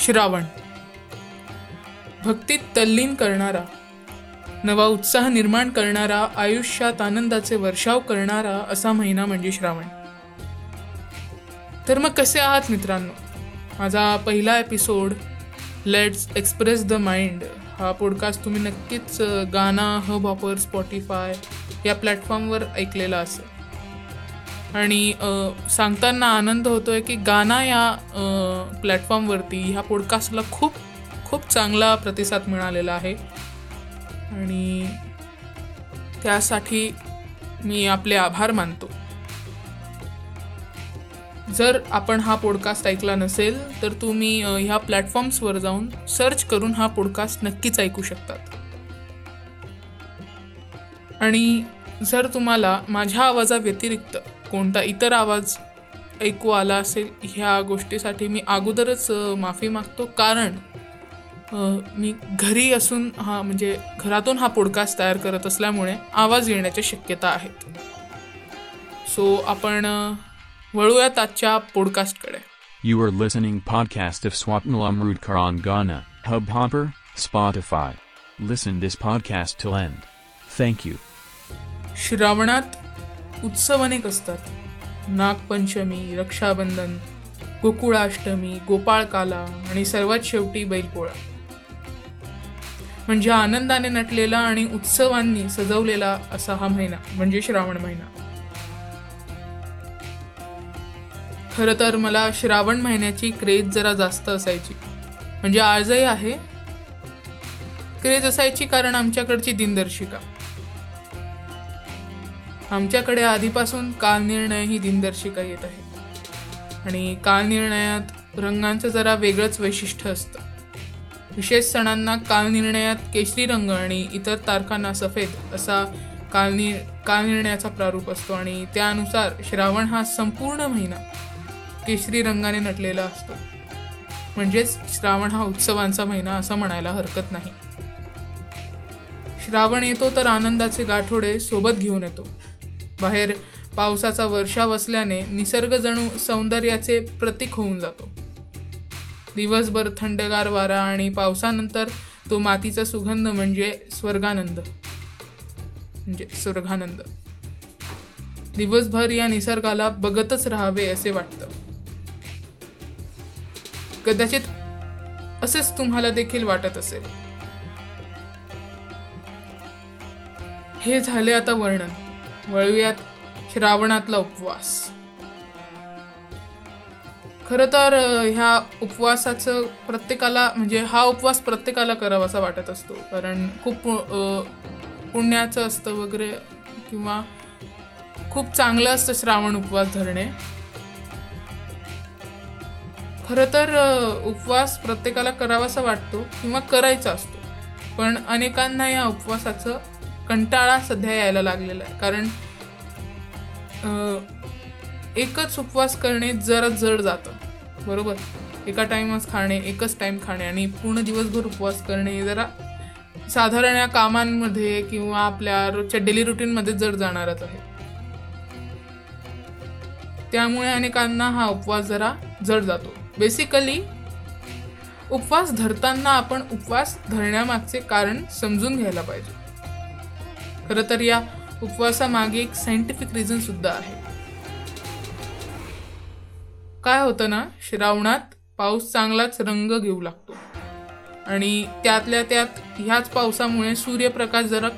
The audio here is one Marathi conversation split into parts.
श्रावण. भक्तीत तल्लीन करणारा नवा उत्साह निर्माण करणारा आयुष्यात आनंदाचे वर्षाव करणारा असा महिना म्हणजे श्रावण. तर मग कसे आहात मित्रांनो? माझा पहिला episode let's express the mind हा पॉडकास्ट तुम्ही नक्कीच गाना हब हॉपर स्पॉटीफाय या प्लॅटफॉर्मवर ऐकलेला असेल. आणि सांगताना आनंद होतोय की गाना या प्लॅटफॉर्मवरती ह्या पॉडकास्टला खूप खूप चांगला प्रतिसाद मिळालेला आहे. आणि त्यासाठी मी आपले आभार मानतो. जर आपण हा पॉडकास्ट ऐकला नसेल तर तुम्ही ह्या प्लॅटफॉर्म्सवर जाऊन सर्च करून हा पॉडकास्ट नक्कीच ऐकू शकतात. आणि जर तुम्हाला माझ्या आवाजाव्यतिरिक्त कोणता इतर आवाज ऐकू आला असेल ह्या गोष्टीसाठी मी अगोदरच माफी मागतो कारण मी घरी असून हा म्हणजे घरातून हा पॉडकास्ट तयार करत असल्यामुळे आवाज येण्याच्या शक्यता आहेत सो आपण वळूयात आजच्या पॉडकास्टकडे You are listening podcast of Swapnil Amrudkar on Ghana, Hubhopper, Spotify. Listen this podcast till end. Thank you. श्रावणात उत्सव अनेक असतात नागपंचमी रक्षाबंधन गोकुळाष्टमी गोपाळकाला आणि सर्वात शेवटी बैलपोळा. म्हणजे आनंदाने नटलेला आणि उत्सवांनी सजवलेला असा हा महिना म्हणजे श्रावण महिना. खरं तर मला श्रावण महिन्याची क्रेज जरा जास्त असायची. म्हणजे आजही आहे. क्रेज असायची कारण आमच्याकडची दिनदर्शिका. आमच्याकडे आधीपासून कालनिर्णय ही दिनदर्शिका येत आहे. आणि कालनिर्णयात रंगांचं जरा वेगळंच वैशिष्ट्य असतं. विशेष सणांना कालनिर्णयात केशरी रंग आणि इतर तारखांना सफेद असा कालनि कालनिर्णयाचा प्रारूप असतो आणि त्यानुसार श्रावण हा संपूर्ण महिना केशरी रंगाने नटलेला असतो. म्हणजेच श्रावण हा उत्सवांचा महिना असं म्हणायला हरकत नाही. श्रावण येतो तर आनंदाचे गाठोडे सोबत घेऊन येतो. बाहेर पावसाचा वर्षाव असल्याने निसर्ग जणू सौंदर्याचे प्रतीक होऊन जातो. दिवसभर थंडगार वारा आणि पावसानंतर तो मातीचा सुगंध म्हणजे स्वर्गानंद. म्हणजे स्वर्गानंद. दिवसभर या निसर्गाला बघतच राहावे असे वाटतं. कदाचित असेच तुम्हाला देखील वाटत असेल. हे झाले आता वर्णन. वळूयात श्रावणातला उपवास. खरं तर ह्या उपवासाचं प्रत्येकाला म्हणजे हा उपवास प्रत्येकाला करावासा वाटत असतो. कारण खूप पु- पुण्याचं असतं वगैरे किंवा खूप चांगलं असतं श्रावण उपवास धरणे. खरं तर उपवास प्रत्येकाला करावासा वाटतो किंवा करायचा असतो. पण अनेकांना या उपवासाचं कंटाळा सध्या यायला लागलेला आहे. कारण एकच उपवास करणे जरा जड जातं. बरोबर? एका टाईमच खाणे एकच टाईम खाणे आणि पूर्ण दिवसभर उपवास करणे जरा साधारण या कामांमध्ये किंवा आपल्या रोजच्या डेली रुटीनमध्ये जड जाणारच आहे. त्यामुळे अनेकांना हा उपवास जरा जड जातो. बेसिकली उपवास धरताना आपण उपवास धरण्यामागचे कारण समजून घ्यायला पाहिजे. खरं तर या उपवासामागे एक सायंटिफिक रिझन सुद्धा आहे. काय होतं ना श्रावणात पाऊस चांगलाच रंग घेऊ लागतो. आणि त्यातल्या त्यात ह्याच पावसामुळे सूर्यप्रकाश जरा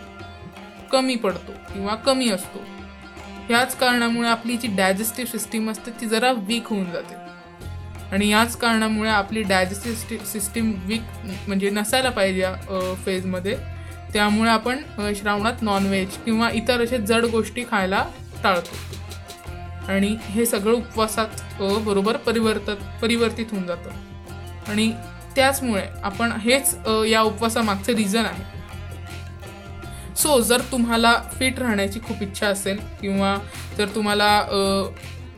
कमी पडतो किंवा कमी असतो. ह्याच कारणामुळे आपली जी डायजेस्टिव्ह सिस्टीम असते ती जरा वीक होऊन जाते. आणि याच कारणामुळे आपली डायजेस्टिव्ह सिस्टीम वीक म्हणजे नसायला पाहिजे या फेजमध्ये त्यामुळे आपण श्रावणात नॉनव्हेज किंवा इतर असे जड गोष्टी खायला टाळतो. आणि हे सगळं उपवासात बरोबर परिवर्तन परिवर्तित होऊन जातं. आणि त्याचमुळे आपण हेच या उपवासामागचं रिझन आहे. सो जर तुम्हाला फिट राहण्याची खूप इच्छा असेल किंवा जर तुम्हाला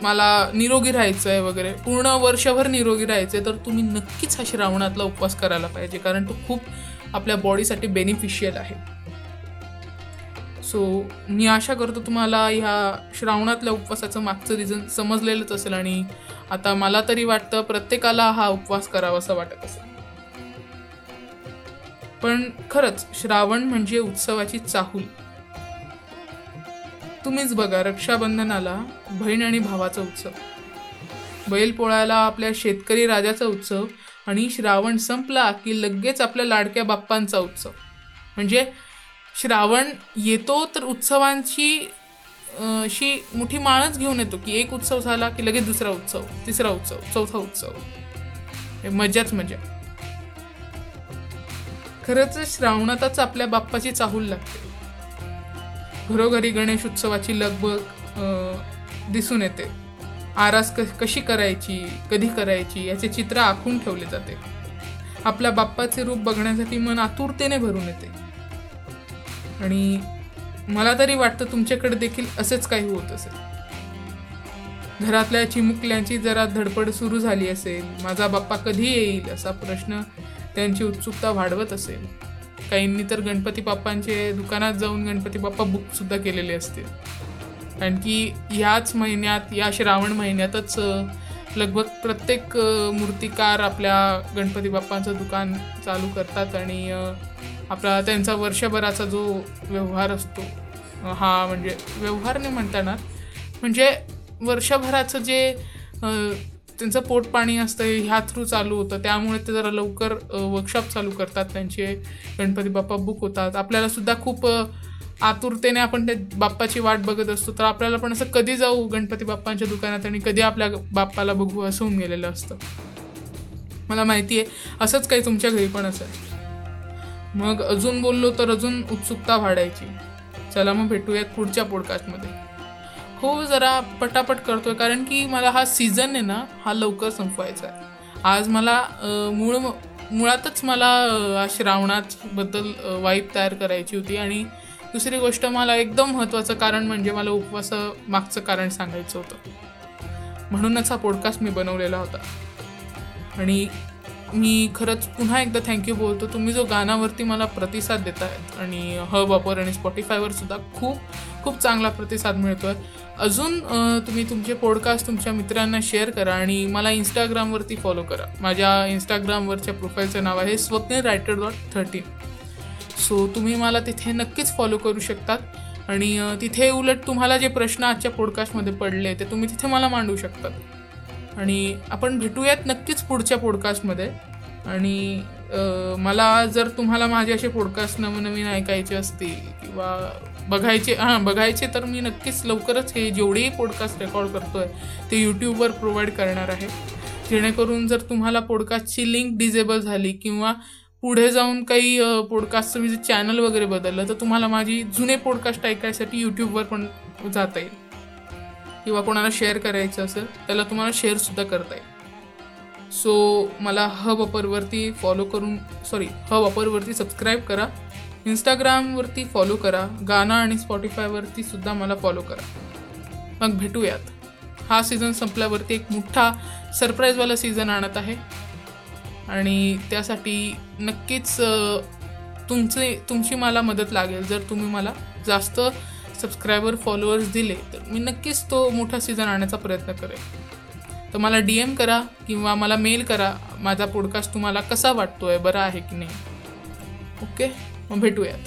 मला निरोगी राहायचं आहे वगैरे पूर्ण वर्षभर निरोगी राहायचं आहे तर तुम्ही नक्कीच हा श्रावणातला उपवास करायला पाहिजे. कारण तो खूप आपल्या बॉडीसाठी बेनिफिशियल आहे. सो मी आशा करतो तुम्हाला ह्या श्रावणातल्या उपवासाचं मागचं रिझन समजलेलंच असेल आणि आता मला तरी वाटतं प्रत्येकाला हा उपवास करावासा वाटत असेल. पण खरंच श्रावण म्हणजे उत्सवाची चाहूल. तुम्हीच बघा रक्षाबंधनाला बहीण आणि भावाचा उत्सव. बैल पोळ्याला आपल्या शेतकरी राजाचा उत्सव आणि श्रावण संपला की लगेच आपल्या लाडक्या बाप्पांचा उत्सव. म्हणजे श्रावण येतो तर उत्सवांची शी अशी मोठी माळच घेऊन येतो की एक उत्सव झाला की लगेच दुसरा उत्सव तिसरा उत्सव चौथा उत्सव. मजाच मजा. खरंच श्रावणातच आपल्या बाप्पाची चाहूल लागते. घरोघरी गणेश उत्सवाची लगबग दिसून येते. आरास क कशी करायची कधी करायची याचे चित्र आखून ठेवले जाते. आपल्या बाप्पाचे रूप बघण्यासाठी मन आतुरतेने भरून येते. आणि मला तरी वाटतं तुमच्याकडे देखील असेच काही होत असेल. घरातल्या चिमुकल्यांची जरा धडपड सुरू झाली असेल माझा बाप्पा कधी येईल असा प्रश्न त्यांची उत्सुकता वाढवत असेल. काहींनी तर गणपती बाप्पांचे दुकानात जाऊन गणपती बाप्पा बुक सुद्धा केलेले असतील. कारण की ह्याच महिन्यात या श्रावण महिन्यातच लगभग प्रत्येक मूर्तिकार आपल्या गणपती बाप्पांचं दुकान चालू करतात आणि आपला त्यांचा वर्षभराचा जो व्यवहार असतो हा म्हणजे व्यवहार नाही म्हणता येणार. म्हणजे वर्षभराचं जे त्यांचं पोटपाणी असतं ह्या थ्रू चालू होतं. त्यामुळे ते जरा लवकर वर्कशॉप चालू करतात. त्यांचे गणपती बाप्पा बुक होतात. आपल्याला सुद्धा खूप आतुरतेने आपण त्या बाप्पाची वाट बघत असतो तर आपल्याला पण असं कधी जाऊ गणपती बाप्पांच्या दुकानात आणि कधी आपल्या बाप्पाला बघू असं होऊन गेलेलं असतं. मला माहिती आहे असंच काही तुमच्या घरी पण असेल मग अजून बोललो तर अजून उत्सुकता वाढायची. चला मग भेटूयात पुढच्या पॉडकास्टमध्ये हो जरा पटापट करतोय कारण की मला हा सीझन आहे ना हा लवकर संपवायचा आहे. आज मला मूळ मुळातच मला श्रावणाबद्दल हा वाईब तयार करायची होती आणि दुसरी गोष्ट मला एकदम महत्त्वाचं कारण म्हणजे मला उपवासा मागचं कारण सांगायचं होतं. म्हणूनच हा पॉडकास्ट मी बनवलेला होता. आणि मी खरंच पुन्हा एकदा थँक्यू बोलतो. तुम्ही जो गाण्यावरती मला प्रतिसाद देत आहेत आणि हब वापर आणि स्पॉटीफायवर सुद्धा खूप खूप चांगला प्रतिसाद मिळतो आहे अजून तुम्ही तुमचे पॉडकास्ट तुमच्या मित्रांना शेअर करा आणि मला इंस्टाग्रामवरती फॉलो करा. माझ्या इंस्टाग्रामवरच्या प्रोफाईलचं नाव आहे स्वप्न रायटर डॉट थर्टीन सो तुम्ही मला तिथे नक्कीच फॉलो करू शकतात. आणि तिथे उलट तुम्हाला जे प्रश्न आजच्या पॉडकास्टमध्ये पडले ते तुम्ही तिथे मला मांडू शकतात. आणि आपण भेटूयात नक्कीच पुढच्या पॉडकास्टमध्ये आणि मला जर तुम्हाला माझे असे पॉडकास्ट नवनवीन ऐकायचे असतील किंवा बघायचे हां बघायचे तर मी नक्कीच लवकरच हे जेवढेही पॉडकास्ट रेकॉर्ड करतो आहे ते यूट्यूबवर प्रोव्हाइड करणार आहे. जेणेकरून जर तुम्हाला पॉडकास्टची लिंक डिजेबल झाली किंवा पुढे जाऊन काही पॉडकास्टचं मी जे चॅनल वगैरे बदललं तर तुम्हाला माझी जुने पॉडकास्ट ऐकायसाठी यूट्यूबवर पण जाता येईल. किंवा कोणाला शेअर करायचं असेल त्याला तुम्हाला शेअरसुद्धा करता येईल. सो मला हब अपरवरती फॉलो करून सॉरी हब अपरवरती सबस्क्राईब करा. इंस्टाग्रामवरती फॉलो करा. गाणं आणि स्पॉटीफायवरती सुद्धा मला फॉलो करा. मग भेटूयात. हा सीझन संपल्यावरती एक मोठा सरप्राईजवाला सीझन आणत आहे. आणि त्यासाठी नक्कीच तुमचे तुमची मला मदत लागेल. जर तुम्ही मला जास्त सबस्क्रायबर फॉलोअर्स दिले तर मी नक्कीच तो मोठा सीझन आणण्याचा प्रयत्न करेन. तर मला डी एम करा किंवा मला मेल करा माझा पॉडकास्ट तुम्हाला कसा वाटतो आहे बरा आहे की नाही. ओके मग भेटूयात.